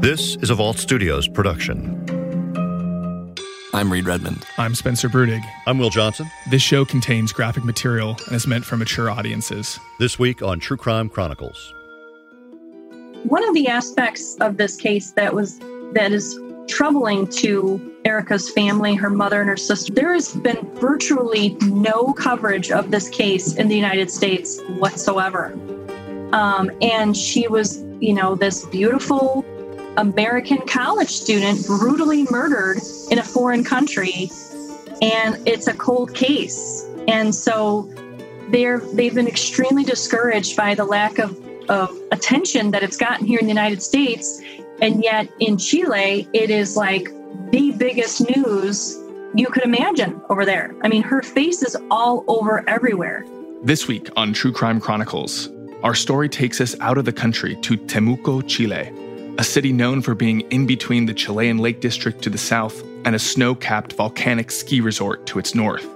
This is a Vault Studios production. I'm Reed Redmond. I'm Spencer Brudig. I'm Will Johnson. This show contains graphic material and is meant for mature audiences. This week on True Crime Chronicles. One of the aspects of this case that was that is troubling to Erica's family, her mother and her sister. There has been virtually no coverage of this case in the United States whatsoever. Um, and she was, you know, this beautiful American college student brutally murdered in a foreign country, and it's a cold case. And so they're they've been extremely discouraged by the lack of, of attention that it's gotten here in the United States. And yet in Chile, it is like the biggest news you could imagine over there. I mean, her face is all over everywhere. This week on True Crime Chronicles, our story takes us out of the country to Temuco, Chile, a city known for being in between the Chilean Lake District to the south and a snow capped volcanic ski resort to its north.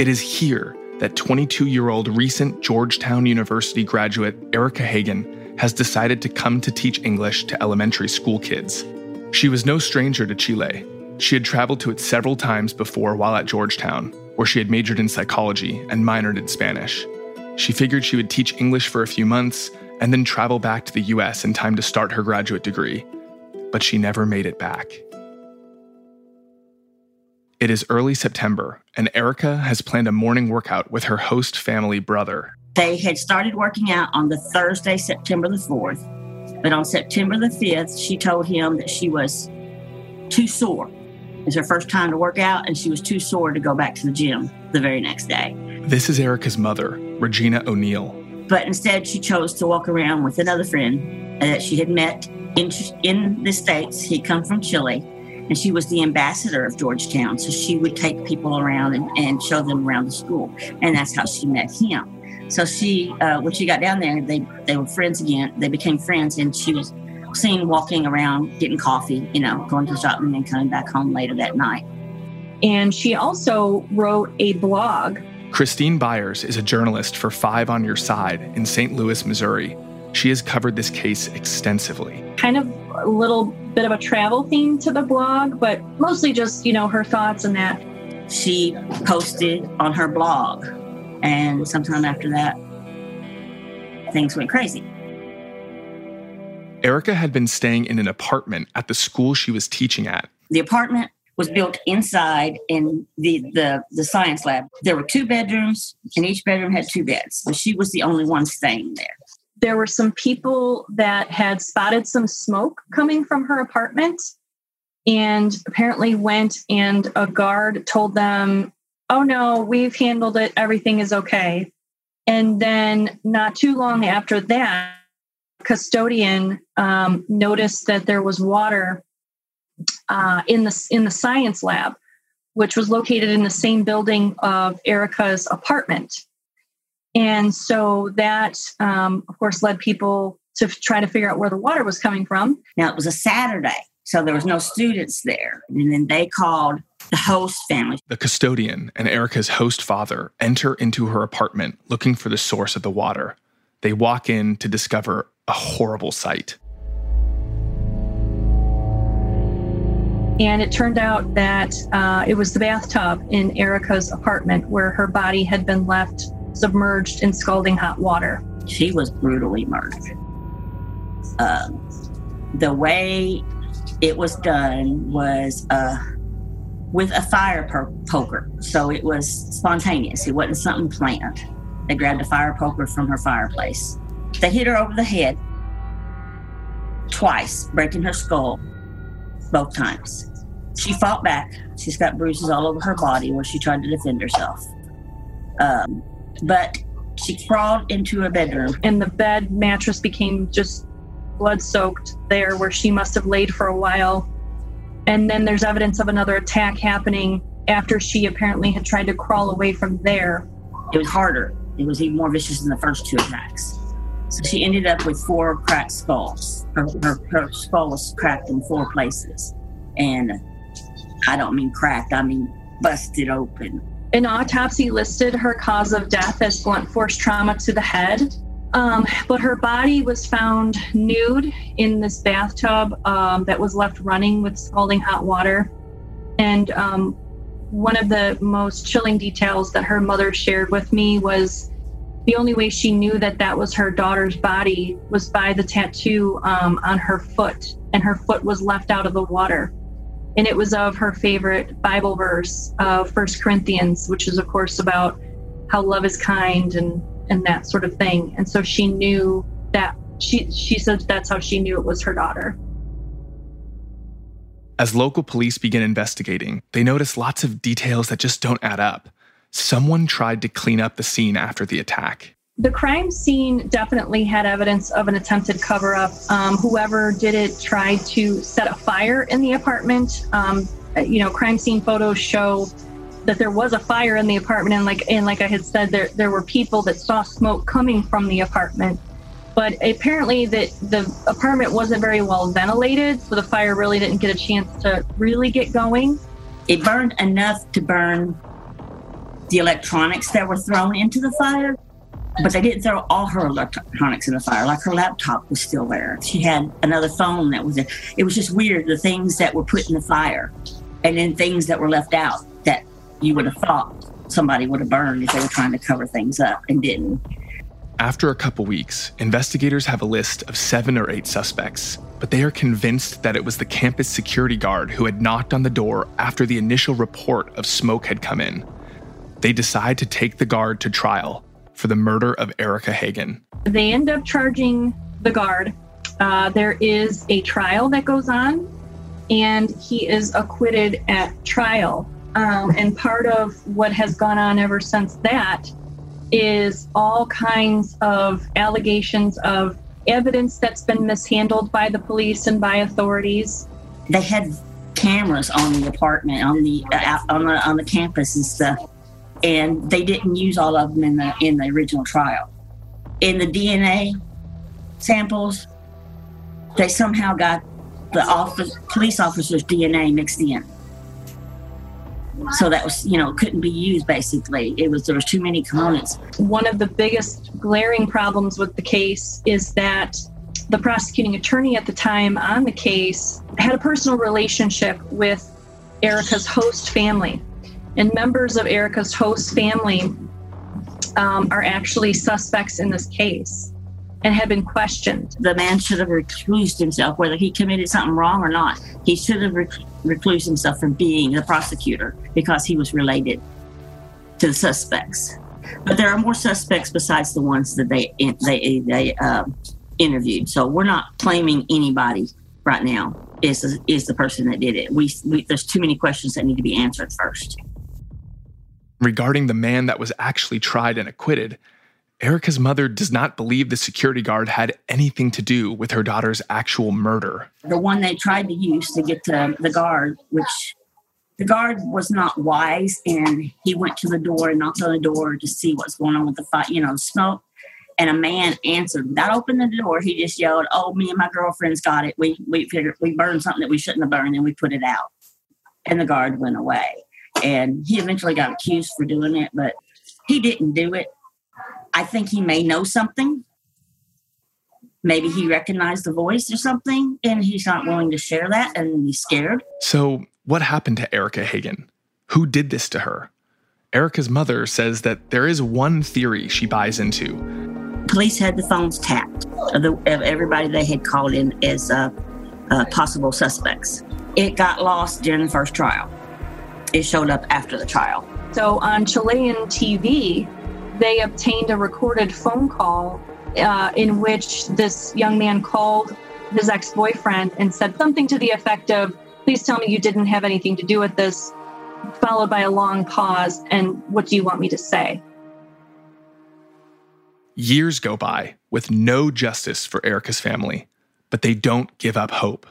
It is here that 22 year old recent Georgetown University graduate Erica Hagen has decided to come to teach English to elementary school kids. She was no stranger to Chile. She had traveled to it several times before while at Georgetown, where she had majored in psychology and minored in Spanish. She figured she would teach English for a few months and then travel back to the US in time to start her graduate degree. But she never made it back. It is early September, and Erica has planned a morning workout with her host family brother. They had started working out on the Thursday, September the 4th, but on September the 5th, she told him that she was too sore. It was her first time to work out, and she was too sore to go back to the gym the very next day. This is Erica's mother, Regina O'Neill. But instead, she chose to walk around with another friend that she had met in, in the States. He'd come from Chile, and she was the ambassador of Georgetown. So she would take people around and, and show them around the school. And that's how she met him. So she, uh, when she got down there, they, they were friends again. They became friends, and she was seen walking around, getting coffee, you know, going to the shop and then coming back home later that night. And she also wrote a blog Christine Byers is a journalist for Five on Your Side in St. Louis, Missouri. She has covered this case extensively. Kind of a little bit of a travel theme to the blog, but mostly just, you know, her thoughts and that. She posted on her blog, and sometime after that, things went crazy. Erica had been staying in an apartment at the school she was teaching at. The apartment was built inside in the, the, the science lab. There were two bedrooms, and each bedroom had two beds, but she was the only one staying there. There were some people that had spotted some smoke coming from her apartment and apparently went and a guard told them, Oh no, we've handled it. Everything is okay. And then not too long after that, custodian um, noticed that there was water uh, in the in the science lab, which was located in the same building of Erica's apartment. And so that, um, of course, led people to try to figure out where the water was coming from. Now it was a Saturday, so there was no students there, and then they called the host family. The custodian and Erica's host father enter into her apartment looking for the source of the water. They walk in to discover a horrible sight. And it turned out that uh, it was the bathtub in Erica's apartment where her body had been left submerged in scalding hot water. She was brutally murdered. Um, the way it was done was uh, with a fire per- poker. So it was spontaneous, it wasn't something planned. They grabbed a fire poker from her fireplace. They hit her over the head twice, breaking her skull both times. She fought back. She's got bruises all over her body where she tried to defend herself. Um, but she crawled into a bedroom. And the bed mattress became just blood soaked there where she must have laid for a while. And then there's evidence of another attack happening after she apparently had tried to crawl away from there. It was harder. It was even more vicious than the first two attacks. So she ended up with four cracked skulls. Her, her, her skull was cracked in four places. And I don't mean cracked, I mean busted open. An autopsy listed her cause of death as blunt force trauma to the head. Um, but her body was found nude in this bathtub um, that was left running with scalding hot water. And um, one of the most chilling details that her mother shared with me was the only way she knew that that was her daughter's body was by the tattoo um, on her foot, and her foot was left out of the water. And it was of her favorite Bible verse, uh, First Corinthians, which is, of course, about how love is kind and and that sort of thing. And so she knew that she she said that's how she knew it was her daughter. As local police begin investigating, they notice lots of details that just don't add up. Someone tried to clean up the scene after the attack. The crime scene definitely had evidence of an attempted cover up. Um, whoever did it tried to set a fire in the apartment. Um, you know, crime scene photos show that there was a fire in the apartment and like and like I had said there there were people that saw smoke coming from the apartment but apparently that the apartment wasn't very well ventilated so the fire really didn't get a chance to really get going it burned enough to burn the electronics that were thrown into the fire but they didn't throw all her electronics in the fire like her laptop was still there she had another phone that was there it was just weird the things that were put in the fire and then things that were left out that you would have thought somebody would have burned if they were trying to cover things up and didn't. After a couple weeks, investigators have a list of seven or eight suspects, but they are convinced that it was the campus security guard who had knocked on the door after the initial report of smoke had come in. They decide to take the guard to trial for the murder of Erica Hagen. They end up charging the guard. Uh, there is a trial that goes on, and he is acquitted at trial. Um, and part of what has gone on ever since that is all kinds of allegations of evidence that's been mishandled by the police and by authorities. They had cameras on the apartment, on the uh, on the on the campus and stuff, and they didn't use all of them in the in the original trial. In the DNA samples, they somehow got the office police officer's DNA mixed in. So that was you know couldn't be used basically. It was there was too many components. One of the biggest glaring problems with the case is that the prosecuting attorney at the time on the case had a personal relationship with erica's host family and members of erica's host family um, are actually suspects in this case and have been questioned. The man should have reclused himself, whether he committed something wrong or not. He should have rec- reclused himself from being the prosecutor because he was related to the suspects. But there are more suspects besides the ones that they they they uh, interviewed. So we're not claiming anybody right now is is the person that did it. We, we there's too many questions that need to be answered first. Regarding the man that was actually tried and acquitted, Erica's mother does not believe the security guard had anything to do with her daughter's actual murder. The one they tried to use to get to the guard, which the guard was not wise, and he went to the door and knocked on the door to see what's going on with the fight, you know, smoke. And a man answered without opened the door. He just yelled, "Oh, me and my girlfriend's got it. We we figured we burned something that we shouldn't have burned, and we put it out." And the guard went away. And he eventually got accused for doing it, but he didn't do it I think he may know something. Maybe he recognized the voice or something, and he's not willing to share that, and he's scared. So, what happened to Erica Hagen? Who did this to her? Erica's mother says that there is one theory she buys into. Police had the phones tapped of, the, of everybody they had called in as uh, uh, possible suspects. It got lost during the first trial. It showed up after the trial. So on Chilean TV, they obtained a recorded phone call uh, in which this young man called his ex boyfriend and said something to the effect of, Please tell me you didn't have anything to do with this, followed by a long pause. And what do you want me to say? Years go by with no justice for Erica's family, but they don't give up hope.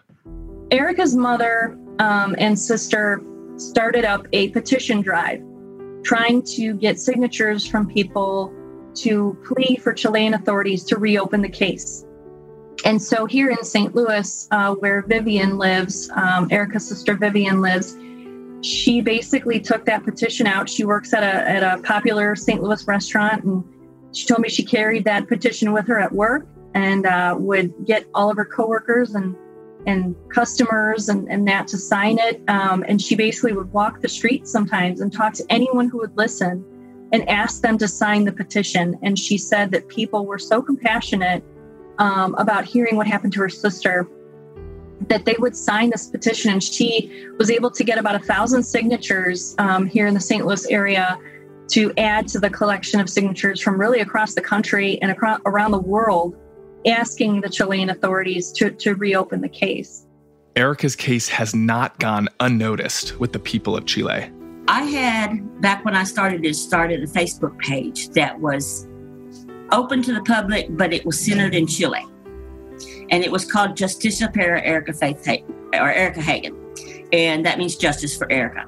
Erica's mother um, and sister started up a petition drive trying to get signatures from people to plea for Chilean authorities to reopen the case. And so here in St. Louis, uh, where Vivian lives, um, Erica's sister Vivian lives, she basically took that petition out. She works at a, at a popular St. Louis restaurant and she told me she carried that petition with her at work and uh, would get all of her coworkers and and customers and, and that to sign it. Um, and she basically would walk the streets sometimes and talk to anyone who would listen and ask them to sign the petition. And she said that people were so compassionate um, about hearing what happened to her sister that they would sign this petition. And she was able to get about a thousand signatures um, here in the St. Louis area to add to the collection of signatures from really across the country and across, around the world, asking the Chilean authorities to, to reopen the case. Erica's case has not gone unnoticed with the people of Chile. I had, back when I started it, started a Facebook page that was open to the public, but it was centered in Chile. And it was called Justicia para Erica Faith Hagen, or Erica Hagen. And that means justice for Erica.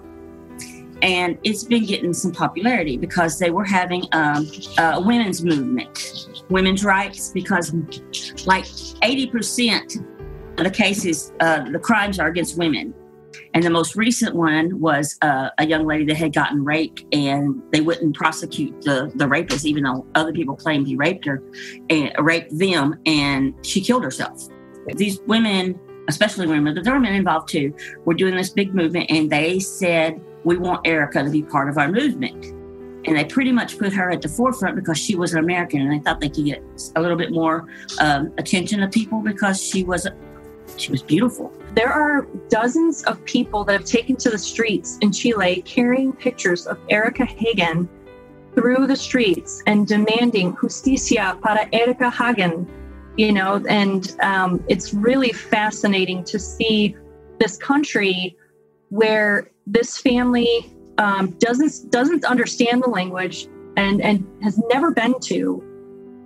And it's been getting some popularity because they were having um, a women's movement, women's rights, because like 80% of the cases, uh, the crimes are against women. And the most recent one was uh, a young lady that had gotten raped, and they wouldn't prosecute the, the rapist, even though other people claimed he raped her and raped them, and she killed herself. These women, especially women, but there were men involved too, were doing this big movement, and they said, We want Erica to be part of our movement. And they pretty much put her at the forefront because she was an American, and they thought they could get a little bit more um, attention of people because she was she was beautiful. There are dozens of people that have taken to the streets in Chile carrying pictures of Erica Hagen through the streets and demanding justicia para Erica Hagen. You know, and um, it's really fascinating to see this country where this family um, doesn't doesn't understand the language and and has never been to,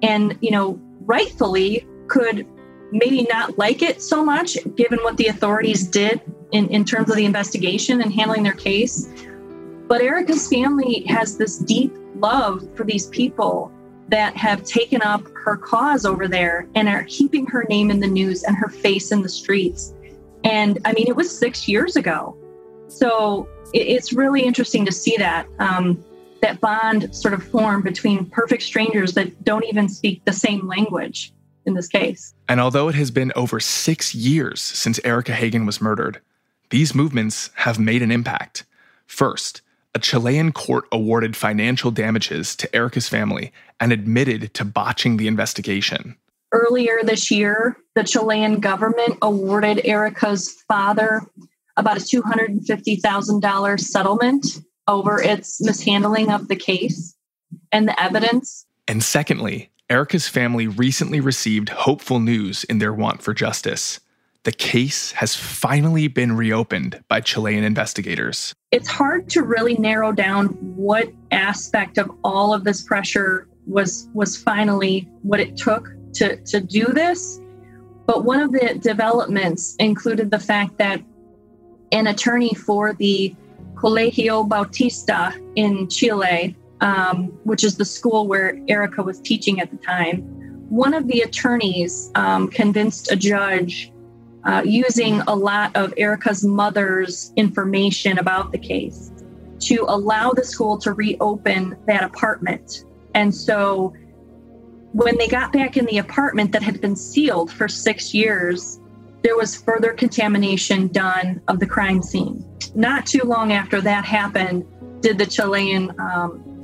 and you know, rightfully could maybe not like it so much given what the authorities did in, in terms of the investigation and handling their case. But Erica's family has this deep love for these people that have taken up her cause over there and are keeping her name in the news and her face in the streets. And I mean, it was six years ago. So it's really interesting to see that. Um, that bond sort of form between perfect strangers that don't even speak the same language in this case. And although it has been over six years since Erica Hagen was murdered, these movements have made an impact. First, a Chilean court awarded financial damages to Erica's family and admitted to botching the investigation. Earlier this year, the Chilean government awarded Erica's father about a $250,000 settlement over its mishandling of the case and the evidence. And secondly, Erica's family recently received hopeful news in their want for justice. The case has finally been reopened by Chilean investigators. It's hard to really narrow down what aspect of all of this pressure was was finally what it took to, to do this. But one of the developments included the fact that an attorney for the Colegio Bautista in Chile um, which is the school where Erica was teaching at the time, one of the attorneys um, convinced a judge uh, using a lot of Erica's mother's information about the case to allow the school to reopen that apartment. And so when they got back in the apartment that had been sealed for six years, there was further contamination done of the crime scene. Not too long after that happened, did the Chilean um,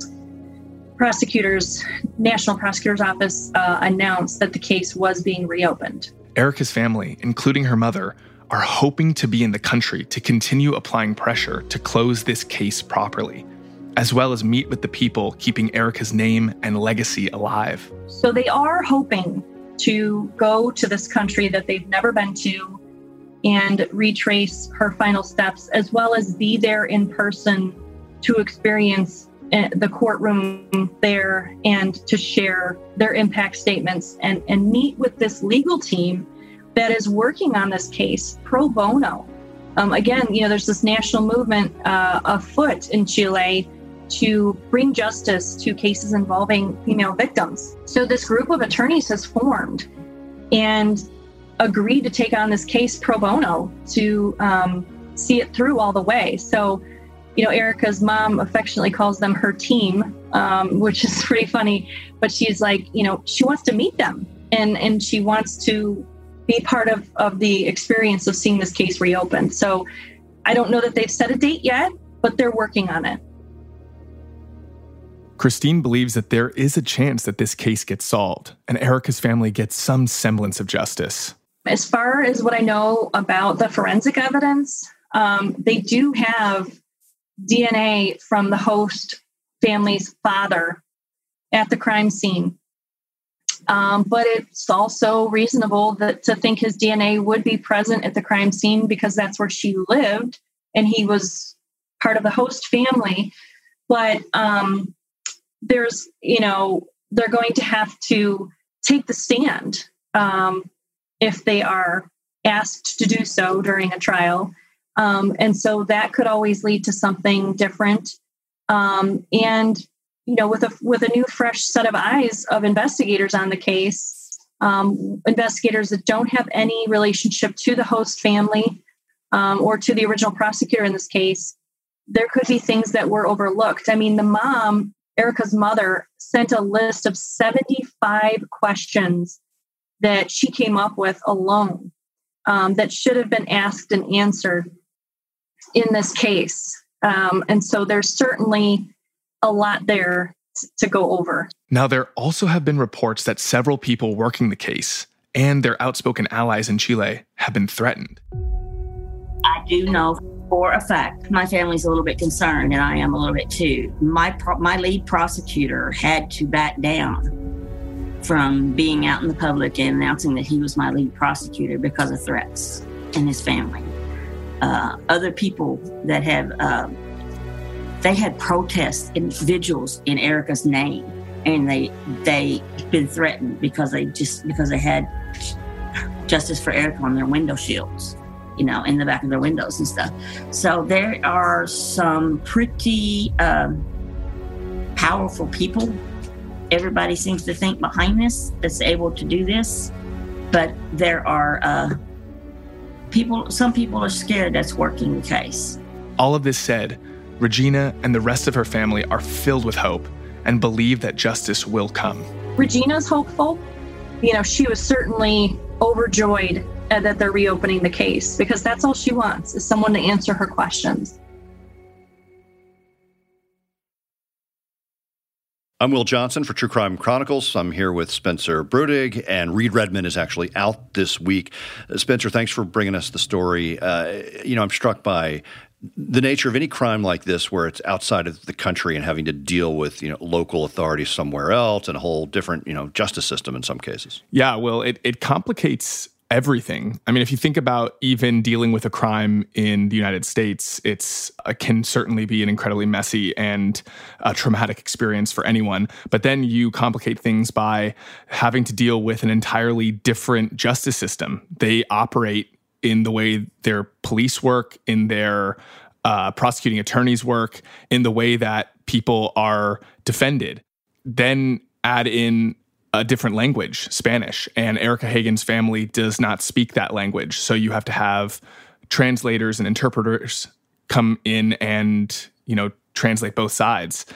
prosecutors, National Prosecutor's Office uh, announced that the case was being reopened. Erica's family, including her mother, are hoping to be in the country to continue applying pressure to close this case properly, as well as meet with the people keeping Erica's name and legacy alive. So they are hoping to go to this country that they've never been to and retrace her final steps, as well as be there in person to experience the courtroom there and to share their impact statements and, and meet with this legal team that is working on this case pro bono. Um, again, you know, there's this national movement uh, afoot in Chile to bring justice to cases involving female victims. So this group of attorneys has formed and agreed to take on this case pro bono to um, see it through all the way. So you know, Erica's mom affectionately calls them her team um, which is pretty funny. But she's like, you know, she wants to meet them and and she wants to be part of of the experience of seeing this case reopened. So I don't know that they've set a date yet, but they're working on it. Christine believes that there is a chance that this case gets solved and Erica's family gets some semblance of justice. As far as what I know about the forensic evidence, um, they do have DNA from the host family's father at the crime scene. Um, but it's also reasonable that to think his DNA would be present at the crime scene because that's where she lived and he was part of the host family. But um, there's, you know, they're going to have to take the stand um, if they are asked to do so during a trial. Um, and so that could always lead to something different. Um, and you know, with a with a new, fresh set of eyes of investigators on the case, um, investigators that don't have any relationship to the host family um, or to the original prosecutor in this case, there could be things that were overlooked. I mean, the mom, Erica's mother, sent a list of 75 questions that she came up with alone um, that should have been asked and answered in this case. Um, and so there's certainly a lot there to go over. Now, there also have been reports that several people working the case and their outspoken allies in Chile have been threatened. I do know for a fact my family's a little bit concerned, and I am a little bit too. My pro- my lead prosecutor had to back down from being out in the public and announcing that he was my lead prosecutor because of threats in his family. Uh, other people that have uh, they had protests and vigils in Erica's name, and they they been threatened because they just because they had justice for Erica on their window shields, you know, in the back of their windows and stuff. So there are some pretty um, powerful people. Everybody seems to think behind this that's able to do this, but there are uh, people. Some people are scared that's working the case. All of this said Regina and the rest of her family are filled with hope and believe that justice will come. Regina's hopeful. You know, she was certainly overjoyed that they're reopening the case because that's all she wants is someone to answer her questions. I'm Will Johnson for True Crime Chronicles. I'm here with Spencer Brudig, and Reed Redmond is actually out this week. Uh, Spencer, thanks for bringing us the story. Uh, you know, I'm struck by the nature of any crime like this where it's outside of the country and having to deal with you know local authorities somewhere else and a whole different you know justice system in some cases yeah well it, it complicates everything. I mean if you think about even dealing with a crime in the united states it's uh, can certainly be an incredibly messy and uh, traumatic experience for anyone. But then you complicate things by having to deal with an entirely different justice system. They operate in the way their police work, in their uh, prosecuting attorneys work, in the way that people are defended. Then add in a different language, Spanish, and Erica Hagen's family does not speak that language. So you have to have translators and interpreters come in and, you know, translate both sides.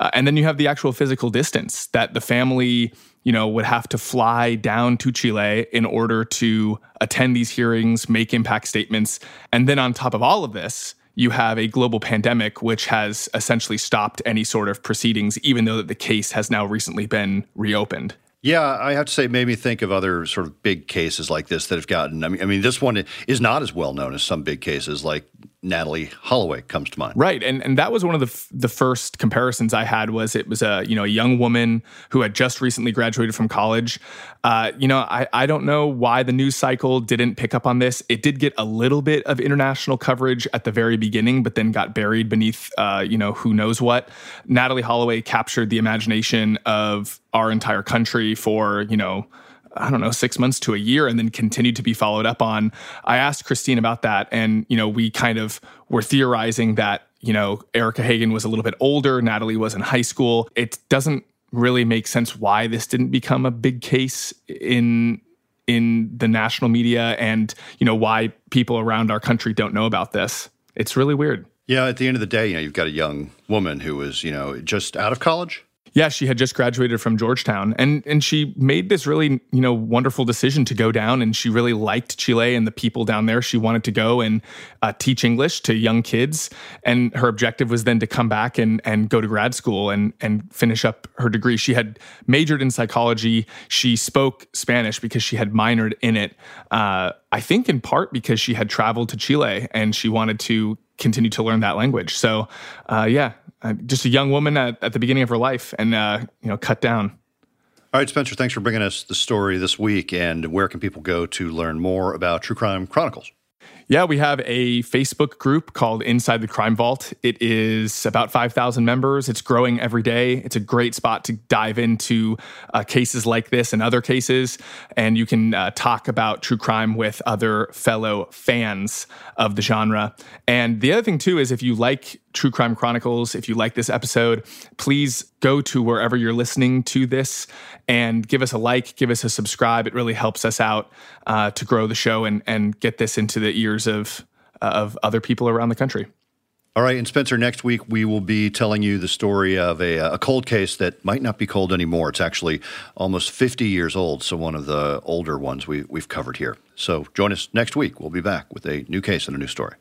Uh, and then you have the actual physical distance that the family you know, would have to fly down to Chile in order to attend these hearings, make impact statements. And then on top of all of this, you have a global pandemic which has essentially stopped any sort of proceedings, even though that the case has now recently been reopened. Yeah, I have to say, it made me think of other sort of big cases like this that have gotten. I mean, I mean, this one is not as well known as some big cases like Natalee Holloway comes to mind. Right, and and that was one of the f- the first comparisons I had was it was a you know a young woman who had just recently graduated from college. Uh, you know, I I don't know why the news cycle didn't pick up on this. It did get a little bit of international coverage at the very beginning, but then got buried beneath uh, you know who knows what. Natalee Holloway captured the imagination of our entire country for you know I don't know, six months to a year and then continued to be followed up on. I asked Christine about that. And, you know, we kind of were theorizing that, you know, Erica Hagen was a little bit older, Natalee was in high school. It doesn't really make sense why this didn't become a big case in in the national media and you know why people around our country don't know about this it's really weird yeah at the end of the day you know you've got a young woman who was you know just out of college Yeah, she had just graduated from Georgetown and and she made this really, you know, wonderful decision to go down and she really liked Chile and the people down there. She wanted to go and uh, teach English to young kids and her objective was then to come back and and go to grad school and and finish up her degree. She had majored in psychology. She spoke Spanish because she had minored in it. Uh, I think in part because she had traveled to Chile and she wanted to continue to learn that language. So, uh, yeah, uh, just a young woman at, at, the beginning of her life and, uh, you know, cut down. All right, Spencer, thanks for bringing us the story this week. And where can people go to learn more about True Crime Chronicles? Yeah, we have a Facebook group called Inside the Crime Vault. It is about 5,000 members. It's growing every day. It's a great spot to dive into uh, cases like this and other cases. And you can uh, talk about true crime with other fellow fans of the genre. And the other thing, too, is if you like True Crime Chronicles, if you like this episode, please go to wherever you're listening to this and give us a like, give us a subscribe. It really helps us out uh, to grow the show and, and get this into the ears of, uh, of other people around the country. All right, and Spencer, next week we will be telling you the story of a, a, cold case that might not be cold anymore. It's actually almost 50 years old, so one of the older ones we, we've covered here. So join us next week. We'll be back with a new case and a new story.